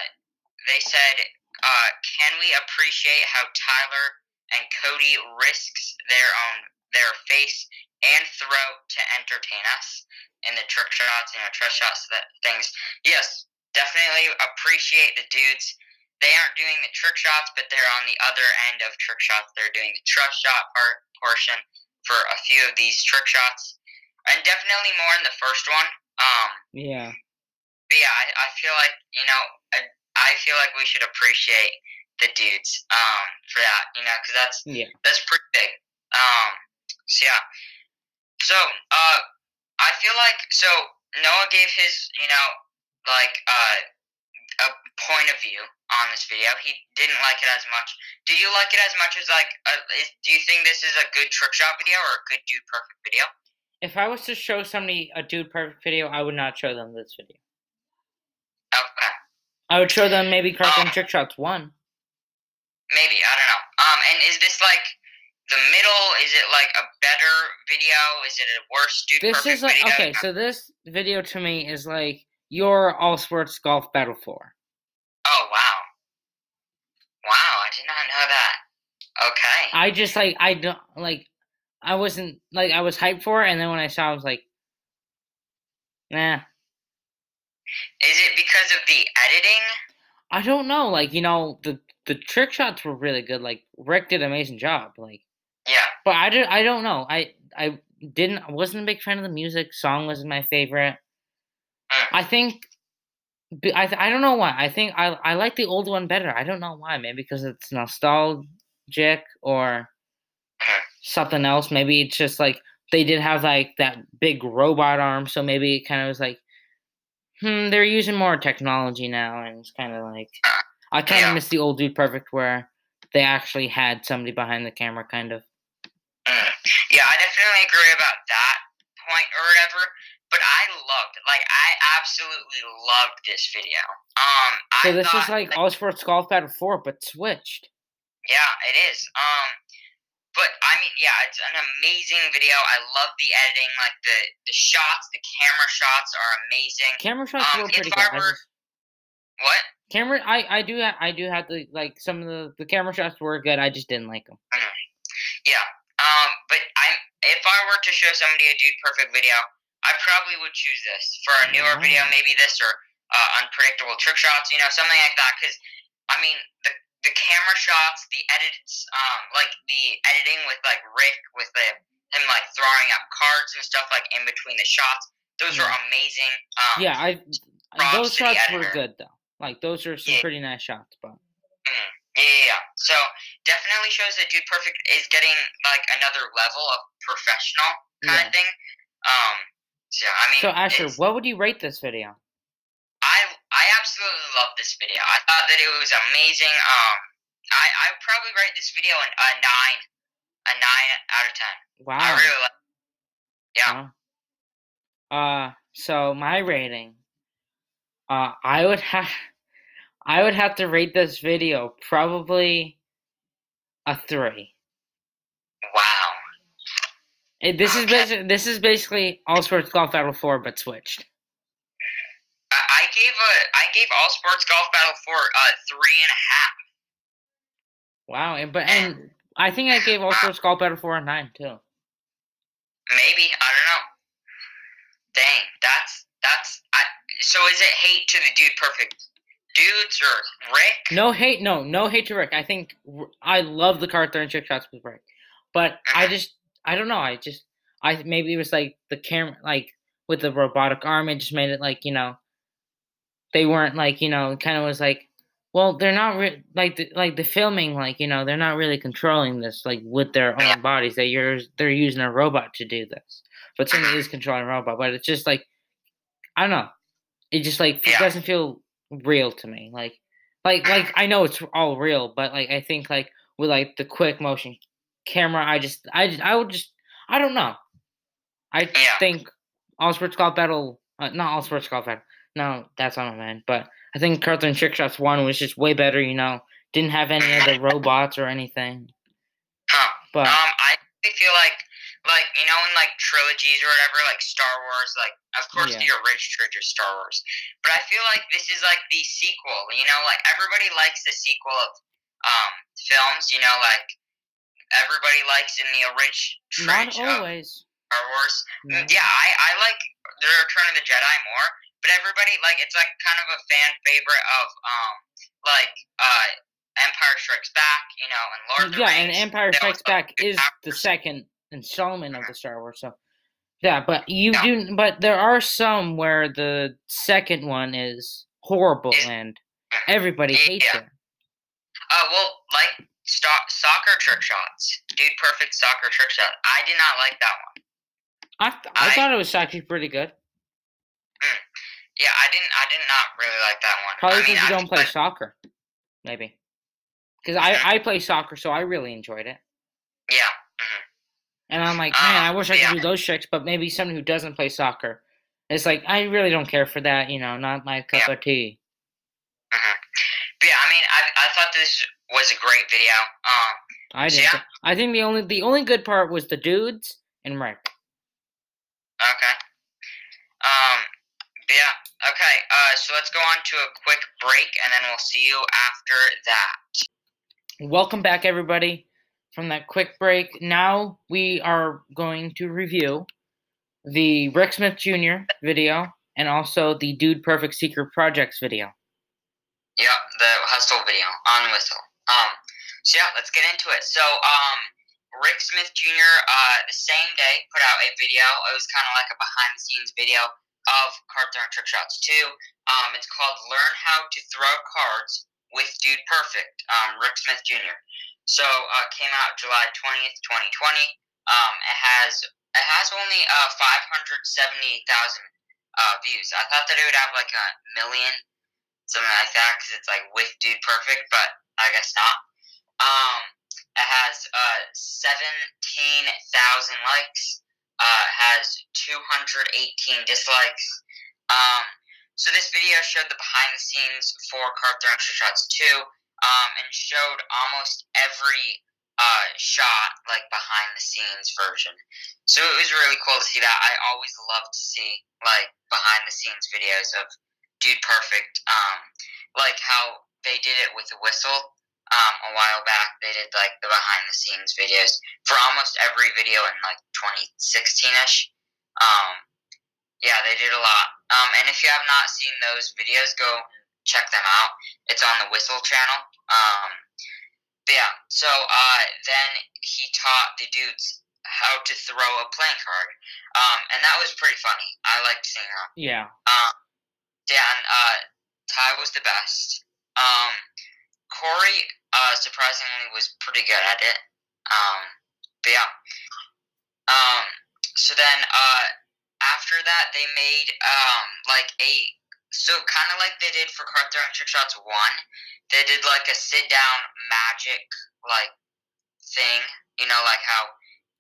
they said, uh, can we appreciate how Tyler and Cody risks their own their face and throat to entertain us in the trick shots, you know, trick shots, that things. Yes, definitely appreciate the dudes they aren't doing the trick shots, but they're on the other end of trick shots. They're doing the trust shot part portion for a few of these trick shots, and definitely more in the first one. Um, Yeah. but yeah, I, I feel like you know, I, I feel like we should appreciate the dudes um for that, you know, because that's Yeah. that's pretty big. Um, so yeah. So uh, I feel like so Noah gave his you know like uh a point of view on this video. He didn't like it as much. Do you like it as much as like? Uh, is, do you think this is a good trick shot video or a good dude perfect video? If I was to show somebody a dude perfect video, I would not show them this video. Okay, I would show them maybe Card Throwing Um, Trick Shots one. maybe I don't know. Um, and is this like the middle? Is it like a better video? Is it a worse dude perfect? This is like video? okay, so this video to me is like your all sports golf battle four. Oh wow, wow! I did not know that. Okay. I just like I don't like I wasn't like I was hyped for it, and then when I saw, it, I was like, nah. Is it because of the editing? I don't know. Like you know, the the trick shots were really good. Like Rick did an amazing job. Like, Yeah. but I don't I don't know. I I didn't I wasn't a big fan of the music. Song wasn't my favorite. Mm. I think. I I don't know why. I think I I like the old one better. I don't know why. Maybe because it's nostalgic or Mhm. Something else. Maybe it's just like they did have like that big robot arm, so maybe it kind of was like, hmm, they're using more technology now, and it's kind of like I kind of Yeah. miss the old dude perfect where they actually had somebody behind the camera, kind of. Mm. Yeah, I definitely agree about that point or whatever. But I loved, like, I absolutely loved this video. Um, So I this is like that- All Sports Golf Battle Four, but switched. yeah, it is. Um, yeah, it's an amazing video. I love the editing, like the the shots, the camera shots are amazing. Camera shots Um, were pretty good. Were- What? camera, I I do ha- I do have to like some of the the camera shots were good. I just didn't like them. Yeah. Um, but I, if I were to show somebody a dude perfect video, I probably would choose this for a newer Wow. video, maybe this or uh, unpredictable trick shots, you know, something like that. Because I mean, the the camera shots, the edits, um, like the editing with like Rick with the him like throwing out cards and stuff like in between the shots, those were amazing. Um, Yeah, I those shots were good though. Like those are some Yeah. pretty nice shots, but Mm, yeah, yeah, yeah. So definitely shows that Dude Perfect is getting like another level of professional kind Yeah. of thing. Um, so I mean, so Asher, what would you rate this video? I I absolutely love this video. I thought that it was amazing. Um, I I probably rate this video an, a nine, a nine out of ten. Wow. I really like. Yeah. Wow. Uh, so my rating, uh, I would have, I would have to rate this video probably a three. Wow. It, this is Okay. basically this is basically All Sports Golf Battle Four, but switched. I, gave a I gave All Sports Golf Battle Four uh three and a half. Wow, and but and I think I gave All Sports Golf Battle Four a nine too. Maybe I don't know. Dang, that's that's. I, so is it hate to the dude perfect dudes or Rick? No hate, no, no hate to Rick. I think I love the card throwing trick shots with Rick, but I just, I don't know. I just, I maybe it was like the camera, like with the robotic arm, it just made it like you know, they weren't like you know, kind of was like, well, they're not re- like the, like the filming, like you know, they're not really controlling this like with their own bodies. They you're they're using a robot to do this, but somebody is controlling a robot. But it's just like, I don't know. It just like it Yeah. doesn't feel real to me. Like like like I know it's all real, but like I think like with like the quick motion camera, I just I just, I would just I don't know. I Yeah. think all sports golf battle, uh, not all sports golf battle. No, that's not a man. But I think Card Throwing Trick Shots one was just way better. You know, didn't have any of the robots or anything. Huh. But Um, I feel like, like you know, in like trilogies or whatever, like Star Wars, like of course Yeah. the original trilogy is Star Wars, but I feel like this is like the sequel. You know, like everybody likes the sequel of um films. You know, like everybody likes in the original not always. Star Wars. No. Yeah, I, I like the Return of the Jedi more, but everybody like it's like kind of a fan favorite of um like uh, Empire Strikes Back, you know, and Lord of the yeah, Rings. and Empire Strikes Back is the second installment of the Star Wars. So, yeah, but you Yeah. do. But there are some where the second one is horrible Is- and everybody hates Yeah. it. Uh, well, like sto- soccer trick shots, dude, perfect soccer trick shot. I did not like that one. I th- I, I- thought it was actually pretty good. Yeah, I didn't. I did not really like that one. Probably I mean, because you I- don't play soccer, maybe. Because. I I play soccer, so I really enjoyed it. Yeah. mhm. And I'm like, man, I Um, wish I yeah. could do those tricks, but maybe someone who doesn't play soccer, it's like I really don't care for that. You know, not my cup Yeah. of tea. mhm. But yeah, I mean, I, I thought this was a great video. Um, I didn't. yeah. I think the only the only good part was the dudes and Rick. okay. Um, yeah. Okay. Uh, so let's go on to a quick break, and then we'll see you after that. Welcome back, everybody, from that quick break. Now we are going to review the Rick Smith Jr. video and also the Dude Perfect Secret Projects video. Yeah, the hustle video on whistle. Um, so yeah, let's get into it. So, um, Rick Smith Jr. Uh, the same day put out a video. It was kind of like a behind the scenes video of card throwing trick shots too. Um, it's called "Learn How to Throw Cards with Dude Perfect." Um, Rick Smith Jr. So, uh, came out July twentieth, twenty twenty. Um, it has it has only uh five hundred seventy thousand uh views. I thought that it would have like a million something like that because it's like with Dude Perfect, but I guess not. Um, it has uh seventeen thousand likes. Uh, has two hundred eighteen dislikes. Um, so this video showed the behind the scenes for Card Throwing Shots two, um, and showed almost every uh shot like behind the scenes version. So it was really cool to see that. I always love to see like behind the scenes videos of Dude Perfect. Um, like how they did it with the whistle. Um, a while back, they did like the behind the scenes videos for almost every video in like 2016 ish. Um, yeah, they did a lot. Um, and if you have not seen those videos, go check them out. It's on the Whistle channel. Um, but yeah, so uh, then he taught the dudes how to throw a playing card. Um, and that was pretty funny. I liked seeing that. Yeah. Um, yeah, and uh, Ty was the best. Um, Cory, uh, surprisingly, was pretty good at it. Um, but yeah. Um, so then, uh, after that, they made um like a so kind of like they did for card throwing trick shots one. They did like a sit down magic like thing. You know, like how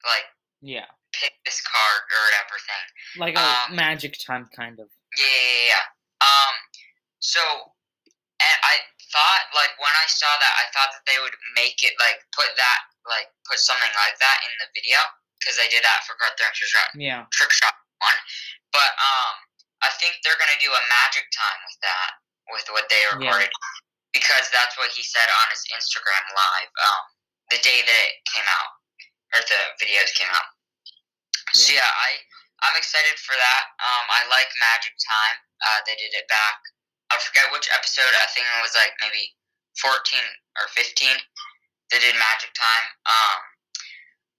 like Yeah. pick this card or whatever thing. Like a Um, magic time kind of. Yeah, yeah, yeah. Um, so, and I thought, like, when I saw that, I thought that they would make it, like, put that, like, put something like that in the video, because they did that for Card Throwing Trick Shot, Yeah. Trick Shot 1. But, um, I think they're going to do a magic time with that, with what they recorded, because that's what he said on his Instagram live, um, the day that it came out, or the videos came out. So, Yeah. yeah, I, I'm excited for that. Um, I like Magic Time. Uh, they did it back. I forget which episode. I think it was like maybe 14 or 15. They did Magic Time. Um,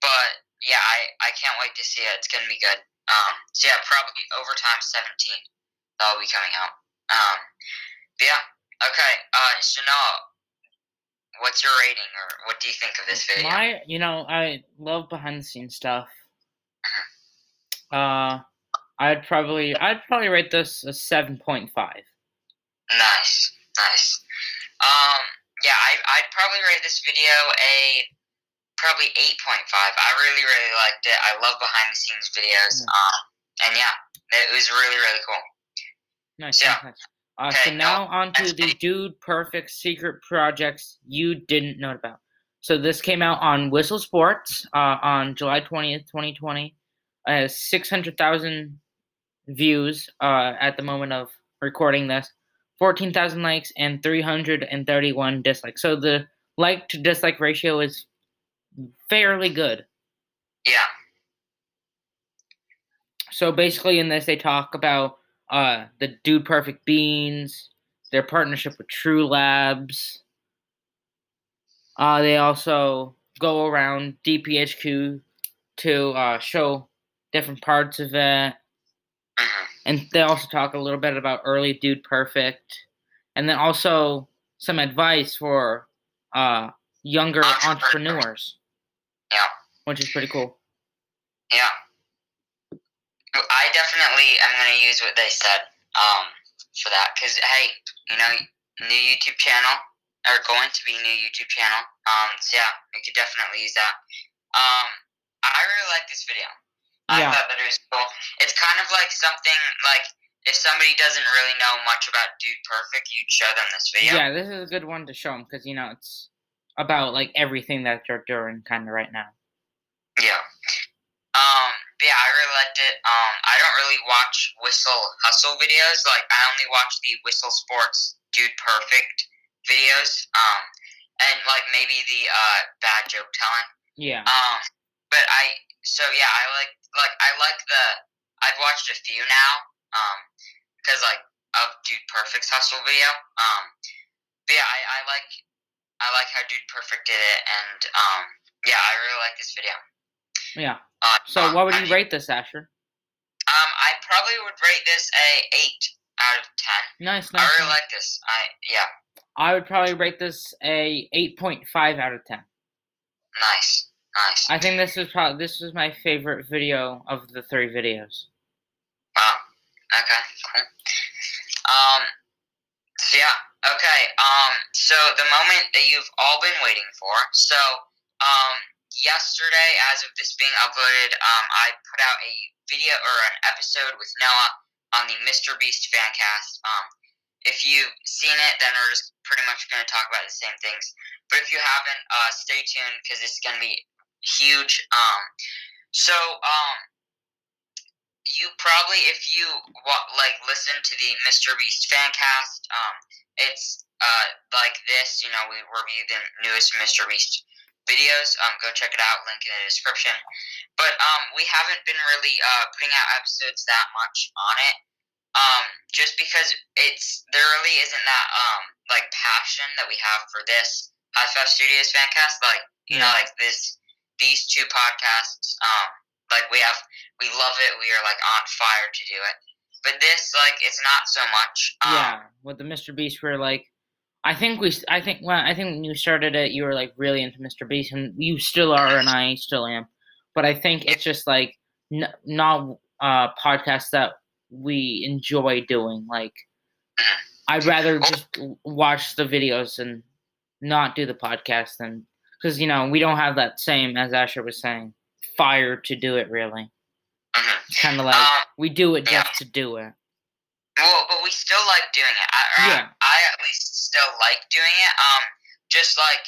but yeah, I, I can't wait to see it. It's gonna be good. Um, so yeah, probably Overtime 17. That'll be coming out. Um, but yeah. Okay. Uh, so Noah, what's your rating, or what do you think of this video? My, you know, I love behind the scenes stuff. Mm-hmm. Uh, I'd probably, I'd probably rate this a seven point five. Nice, nice. Um, yeah, I, I'd probably rate this video a probably 8.5. I really, really liked it. I love behind the scenes videos. Um, and yeah, it was really, really cool. Nice. Yeah. nice. Uh, Okay, so now on to the. Dude Perfect secret projects you didn't know about. So this came out on Whistle Sports uh, on July 20th, 2020. It has 600,000 views uh, at the moment of recording this, 14,000 likes, and 331 dislikes. So the like to dislike ratio is fairly good. Yeah, So basically, in this, they talk about uh, the Dude Perfect beans, their partnership with True Labs. Uh, they also go around DPHQ to uh, show different parts of it. Hmm And they also talk a little bit about early Dude Perfect. And then also some advice for uh, younger entrepreneurs, Yeah. which is pretty cool. Yeah. I definitely am going to use what they said um, for that. Because, hey, you know, new YouTube channel, or going to be new YouTube channel. Um, so, yeah, we could definitely use that. Um, I really like this video. I Yeah. thought that it was cool. It's kind of like something like if somebody doesn't really know much about Dude Perfect, you'd show them this video. Yeah, this is a good one to show them because, you know, it's about like everything that they're doing kind of right now. Yeah. Um, but yeah, I really liked it. Um, I don't really watch Whistle Hustle videos. Like, I only watch the Whistle Sports Dude Perfect videos. Um, and like maybe the uh bad joke telling. Yeah. Um, but I so yeah, I like like I like the I've watched a few now. Um, because like of Dude Perfect's hustle video. Um, but yeah, I, I like I like how Dude Perfect did it, and um, yeah, I really like this video. Yeah. Uh, So, uh, what would you mean, rate this, Asher? Um, I probably would rate this a eight out of ten. Nice, I really nice. like this. I yeah, I would probably rate this a 8.5 out of 10. nice, nice. I think this is probably this was my favorite video of the three videos. Wow. Okay. Cool. Um. So yeah. Okay. Um. So the moment that you've all been waiting for. So um. Yesterday, as of this being uploaded, um, I put out a video or an episode with Noah on the Mr. Beast fancast. Um, if you've seen it, then we're just pretty much going to talk about the same things. But if you haven't, uh, stay tuned because it's going to be huge. Um, so um, you probably if you like listen to the Mr. Beast fancast, um, it's uh like this. You know, we review the newest Mr. Beast videos. Um, go check it out. Link in the description. But um, we haven't been really uh putting out episodes that much on it. Um, just because it's there really isn't that um like passion that we have for this High Five Studios fancast. Like you know, like this these two podcasts. Um, like we have we love it. We are like on fire to do it. But this, like, it's not so much. Um, yeah, with the Mr. Beast, we're like, I think we, I think, well, I think when you started it, you were like really into Mr. Beast, and you still are, and I still am. But I think it's just like n- not uh podcasts that we enjoy doing. Like, I'd rather just watch the videos and not do the podcast than because you know we don't have that same as Asher was saying fire to do it really. mhm. It's kind of like Um, we do it yeah. just to do it. Well, but we still like doing it. I, Yeah. I, I at least still like doing it. Um, just like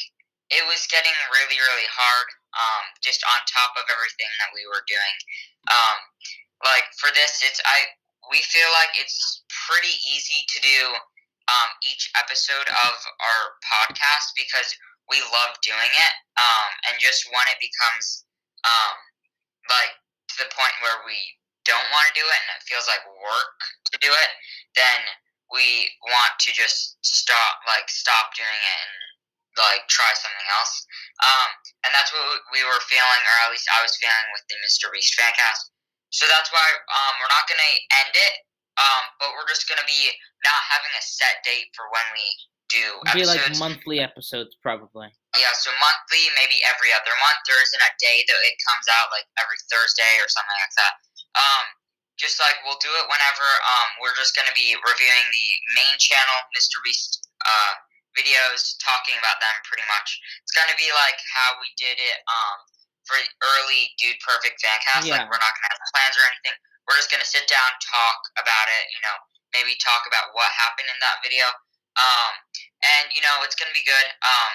it was getting really, really hard. Um, just on top of everything that we were doing. Um, like for this, it's I. We feel like it's pretty easy to do. Um, each episode of our podcast because we love doing it. Um, and just when it becomes, um, like to the point where we don't want to do it and it feels like work to do it, then we want to just stop, like, stop doing it and like try something else. Um, and that's what we were feeling, or at least I was feeling with the Mr. Beast fancast. So that's why um, we're not gonna end it, um, but we're just gonna be not having a set date for when we do Be like monthly episodes probably. Yeah, so monthly, maybe every other month. There isn't a day that it comes out, like every Thursday or something like that. Um, just like we'll do it whenever. Um, we're just gonna be reviewing the main channel, Mr. Beast, uh, videos, talking about them pretty much. It's gonna be like how we did it, um, for the early Dude Perfect fancast. Yeah. Like we're not gonna have plans or anything. We're just gonna sit down, talk about it. You know, maybe talk about what happened in that video. Um, and you know, it's gonna be good. Um,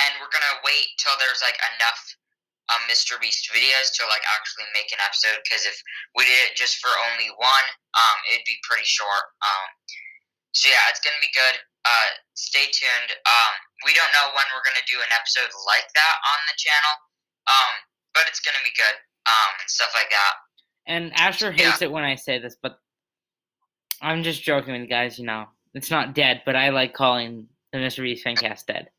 and we're gonna wait till there's like enough um, Mr. Beast videos to like actually make an episode. Because if we did it just for only one, um, it'd be pretty short. Um, so yeah, it's gonna be good. Uh, stay tuned. Um, we don't know when we're gonna do an episode like that on the channel. Um, but it's gonna be good. Um, and stuff like that. And Asher hates it when I say this, but I'm just joking with you guys. You know, it's not dead, but I like calling the Mr. Beast Fancast dead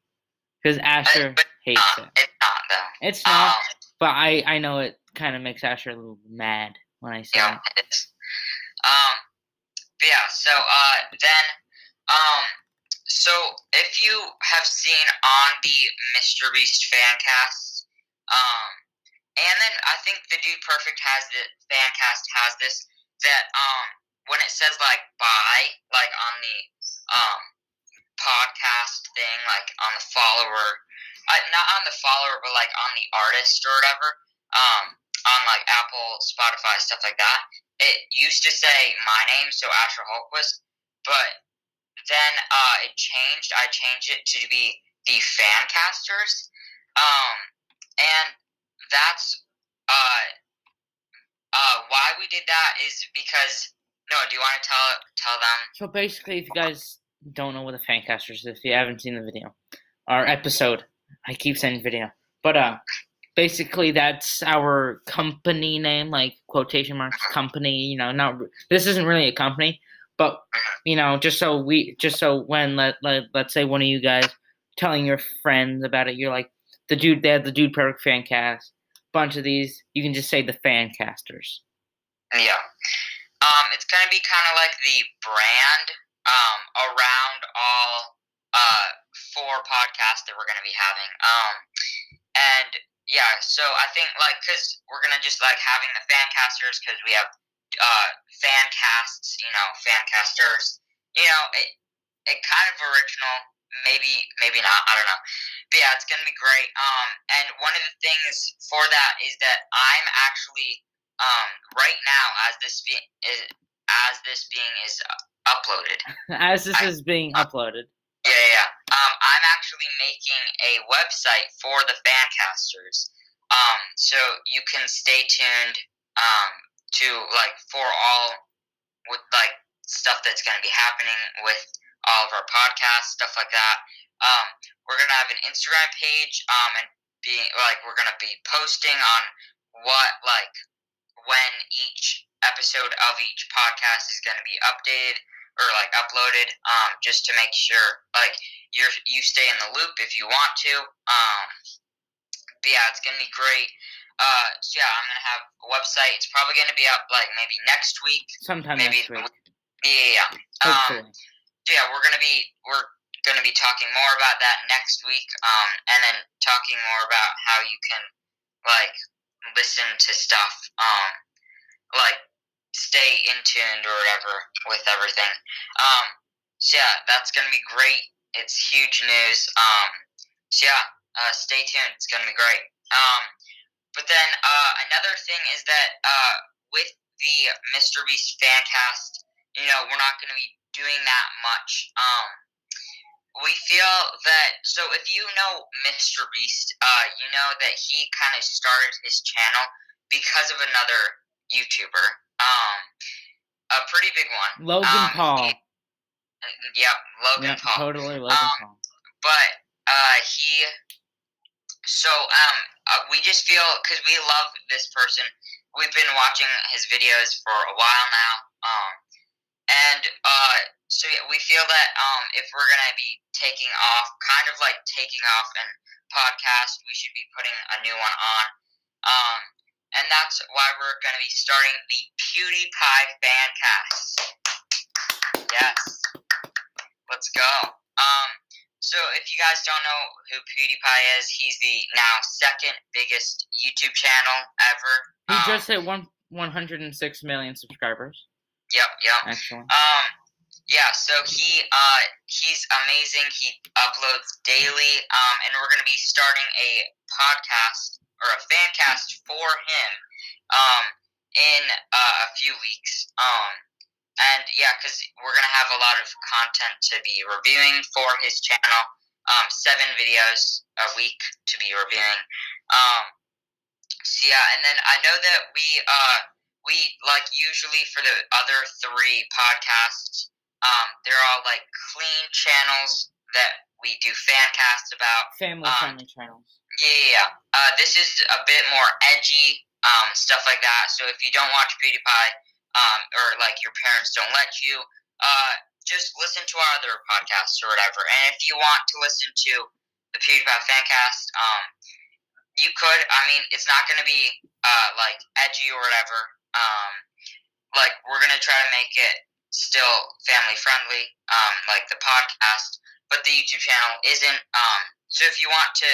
because Asher but hates Uh, it. it's not though. It's not, Um, but I I know it kind of makes Asher a little mad when I say yeah, it. it is. Um, but yeah. So uh, then um, so if you have seen on the Mr. Beast fan cast, um, and then I think the Dude Perfect has the fan cast has this that um when it says like buy like on the um podcast thing like on the follower uh, not on the follower but like on the artist or whatever um on like Apple Spotify stuff like that it used to say my name so Asher Holquist but then uh it changed. I changed it to be the fan casters um and that's uh uh why we did that is because no do you want to tell tell them So basically, if you guys don't know what a Fancaster is, if you haven't seen the video our episode, I keep saying video, but uh, basically that's our company name, like quotation marks company. You know, not this isn't really a company, but you know, just so we, just so when let let let's say one of you guys telling your friends about it, you're like the dude. They have the dude perfect fan cast. Bunch of these, you can just say the fan casters. Yeah. Um, it's gonna be kind of like the brand um, around all uh, four podcasts that we're gonna be having. Um, and yeah, so I think like because we're gonna just like having the fan casters because we have uh, fan casts, you know, fan casters. You know, it it kind of original. Maybe maybe not. I don't know. But yeah, it's gonna be great. Um, and one of the things for that is that I'm actually um, right now as this be- is, as this being is uh, uploaded. As this I- is being uploaded, Yeah, yeah. yeah. Um, I'm actually making a website for the fancasters. Um, so you can stay tuned um, to like for all with like stuff that's going to be happening with all of our podcasts, stuff like that. Um, we're gonna have an Instagram page, um, and being like we're gonna be posting on what like when each episode of each podcast is gonna be updated or like uploaded, um, just to make sure like you're you stay in the loop if you want to. Um, but yeah, it's gonna be great. Uh, so yeah, I'm gonna have a website. It's probably gonna be up like maybe next week. sometime Maybe next week, Yeah, yeah. yeah. Um, yeah, we're gonna be we're gonna be talking more about that next week, um, and then talking more about how you can like listen to stuff, um, like stay in tuned or whatever with everything. Um, so yeah, that's gonna be great. It's huge news. Um, so yeah, uh, stay tuned. It's gonna be great. Um, but then uh, another thing is that uh, with the Mr. Beast fan cast, you know, we're not gonna be doing that much. Um, we feel that so if you know Mr. Beast, uh, you know that he kind of started his channel because of another YouTuber, um, a pretty big one. Logan um, Paul. he- Yep, Logan Yeah, Paul. totally Logan Um, Paul. But uh, he, so um, uh, we just feel because we love this person. We've been watching his videos for a while now. Um, and uh, so yeah, we feel that um, if we're gonna be taking off, kind of like taking off and podcast, we should be putting a new one on. Um, and that's why we're gonna be starting the PewDiePie Fancast. Yes, let's go. Um, so if you guys don't know who PewDiePie is, he's the now second biggest YouTube channel ever. He Um, just hit one 106 million subscribers. Yep, yep. Actually, Um, yeah, so he uh he's amazing. He uploads daily. Um, and we're gonna be starting a podcast or a fan cast for him. Um, in uh, a few weeks. Um, and yeah, because we're gonna have a lot of content to be reviewing for his channel. Um, seven videos a week to be reviewing. Um, so yeah, and then I know that we uh we like usually for the other three podcasts, um, they're all like clean channels that we do fan casts about. family um, friendly channels. Yeah, yeah, yeah. Uh, this is a bit more edgy, um, stuff like that. So if you don't watch PewDiePie, um, or like your parents don't let you, uh, just listen to our other podcasts or whatever. And if you want to listen to the PewDiePie Fancast, um, you could. I mean, it's not going to be uh, like edgy or whatever. Um, like we're going to try to make it still family friendly, um, like the podcast, but the YouTube channel isn't. Um, so if you want to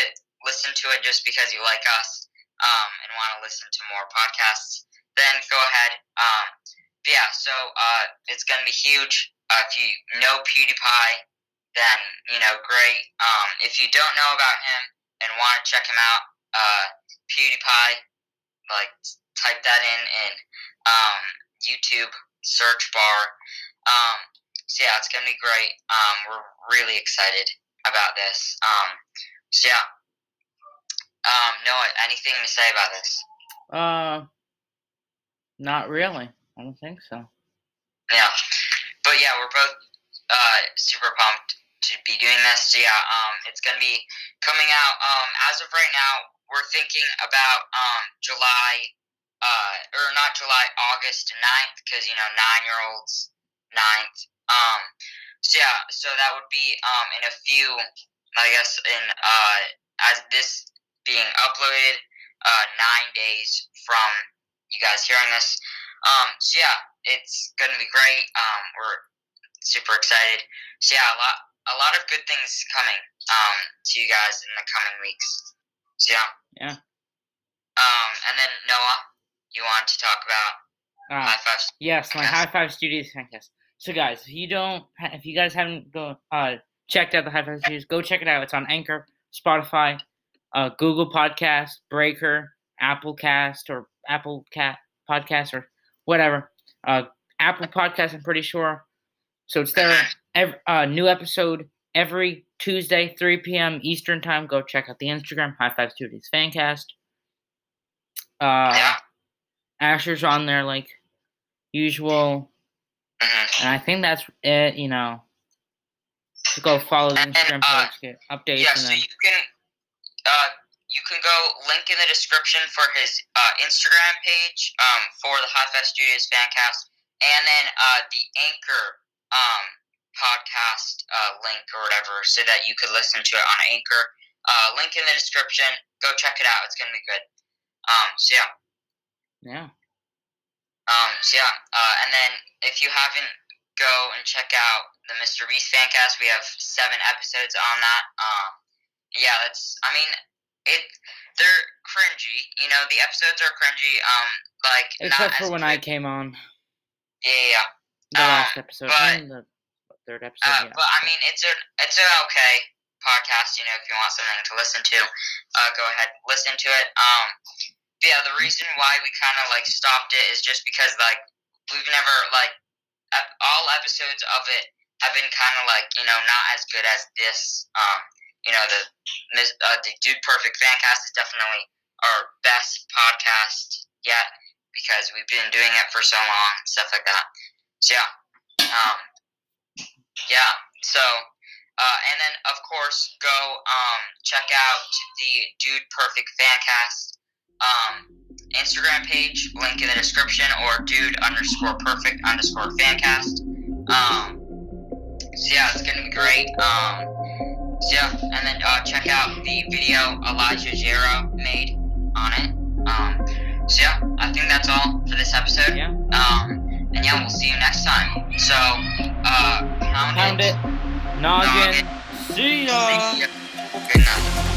listen to it just because you like us um, and want to listen to more podcasts, then go ahead. Um, yeah, so uh, it's going to be huge. Uh, if you know PewDiePie, then you know great. Um, if you don't know about him and want to check him out, uh, PewDiePie, like type that in in um, YouTube search bar. Um, so yeah, it's gonna be great. Um, we're really excited about this. Um, so yeah. Um, Noah, anything to say about this? Uh, not really. I don't think so. Yeah, but yeah, we're both uh, super pumped to be doing this. So yeah, um, it's gonna be coming out. Um, as of right now, we're thinking about um July, uh, or not July, August 9th, because you know nine year olds, 9th. Um, so yeah, so that would be um in a few, I guess in uh as this being uploaded, uh nine days from you guys hearing this. Um, so yeah, it's gonna be great. Um, we're super excited. So yeah, a lot a lot of good things coming um to you guys in the coming weeks. So yeah. Yeah. Um, and then Noah, you want to talk about Uh, high five? yes, my. High Five Studios Fancast. So guys, if you don't, if you guys haven't go uh checked out the High Five Studios, go check it out. It's on Anchor, Spotify, uh, Google Podcast, Breaker, Apple Cast, or Apple Cat Podcast, or whatever. Uh, Apple Podcast, I'm pretty sure. So it's there. Every, uh, new episode every Tuesday, 3 p.m. Eastern time. Go check out the Instagram, High Five Studios Fancast. Uh, Yeah. Asher's on there like usual, hmm and I think that's it. You know, to go follow the And Instagram uh, page, get updates, Yeah, so you can uh you can go link in the description for his uh, Instagram page um for the High Five Studios Fancast, and then uh the Anchor um podcast uh link or whatever, so that you could listen to it on Anchor. Uh, link in the description. Go check it out. It's gonna be good. Um, so yeah. Yeah, Um, so yeah, uh, and then if you haven't, go and check out the Mr. Beast Fancast. We have seven episodes on that. Um, yeah, that's. I mean, it. They're cringy. You know, the episodes are cringy. Um, like except not for when I came on Yeah, yeah. the Uh, last episode, but- and the third episode. Uh, yeah. But I mean, it's a it's an okay podcast. You know, if you want something to listen to, uh, go ahead listen to it. Um, yeah, the reason why we kind of like stopped it is just because like we've never like all episodes of it have been kind of like you know not as good as this. Um, you know the uh, the Dude Perfect Fancast is definitely our best podcast yet because we've been doing it for so long, and stuff like that. So yeah, um, yeah. So, uh, and then of course go um, check out the Dude Perfect Fancast um, Instagram page, link in the description, or Dude underscore Perfect underscore Fancast. Um, so yeah, it's gonna be great. Um, so yeah, and then uh, check out the video Elijah Jero made on it. Um, so yeah, I think that's all for this episode. yeah, Um, and yeah, we'll see you next time. So, uh, pound, pound it, noggin. See ya. See ya. Good night.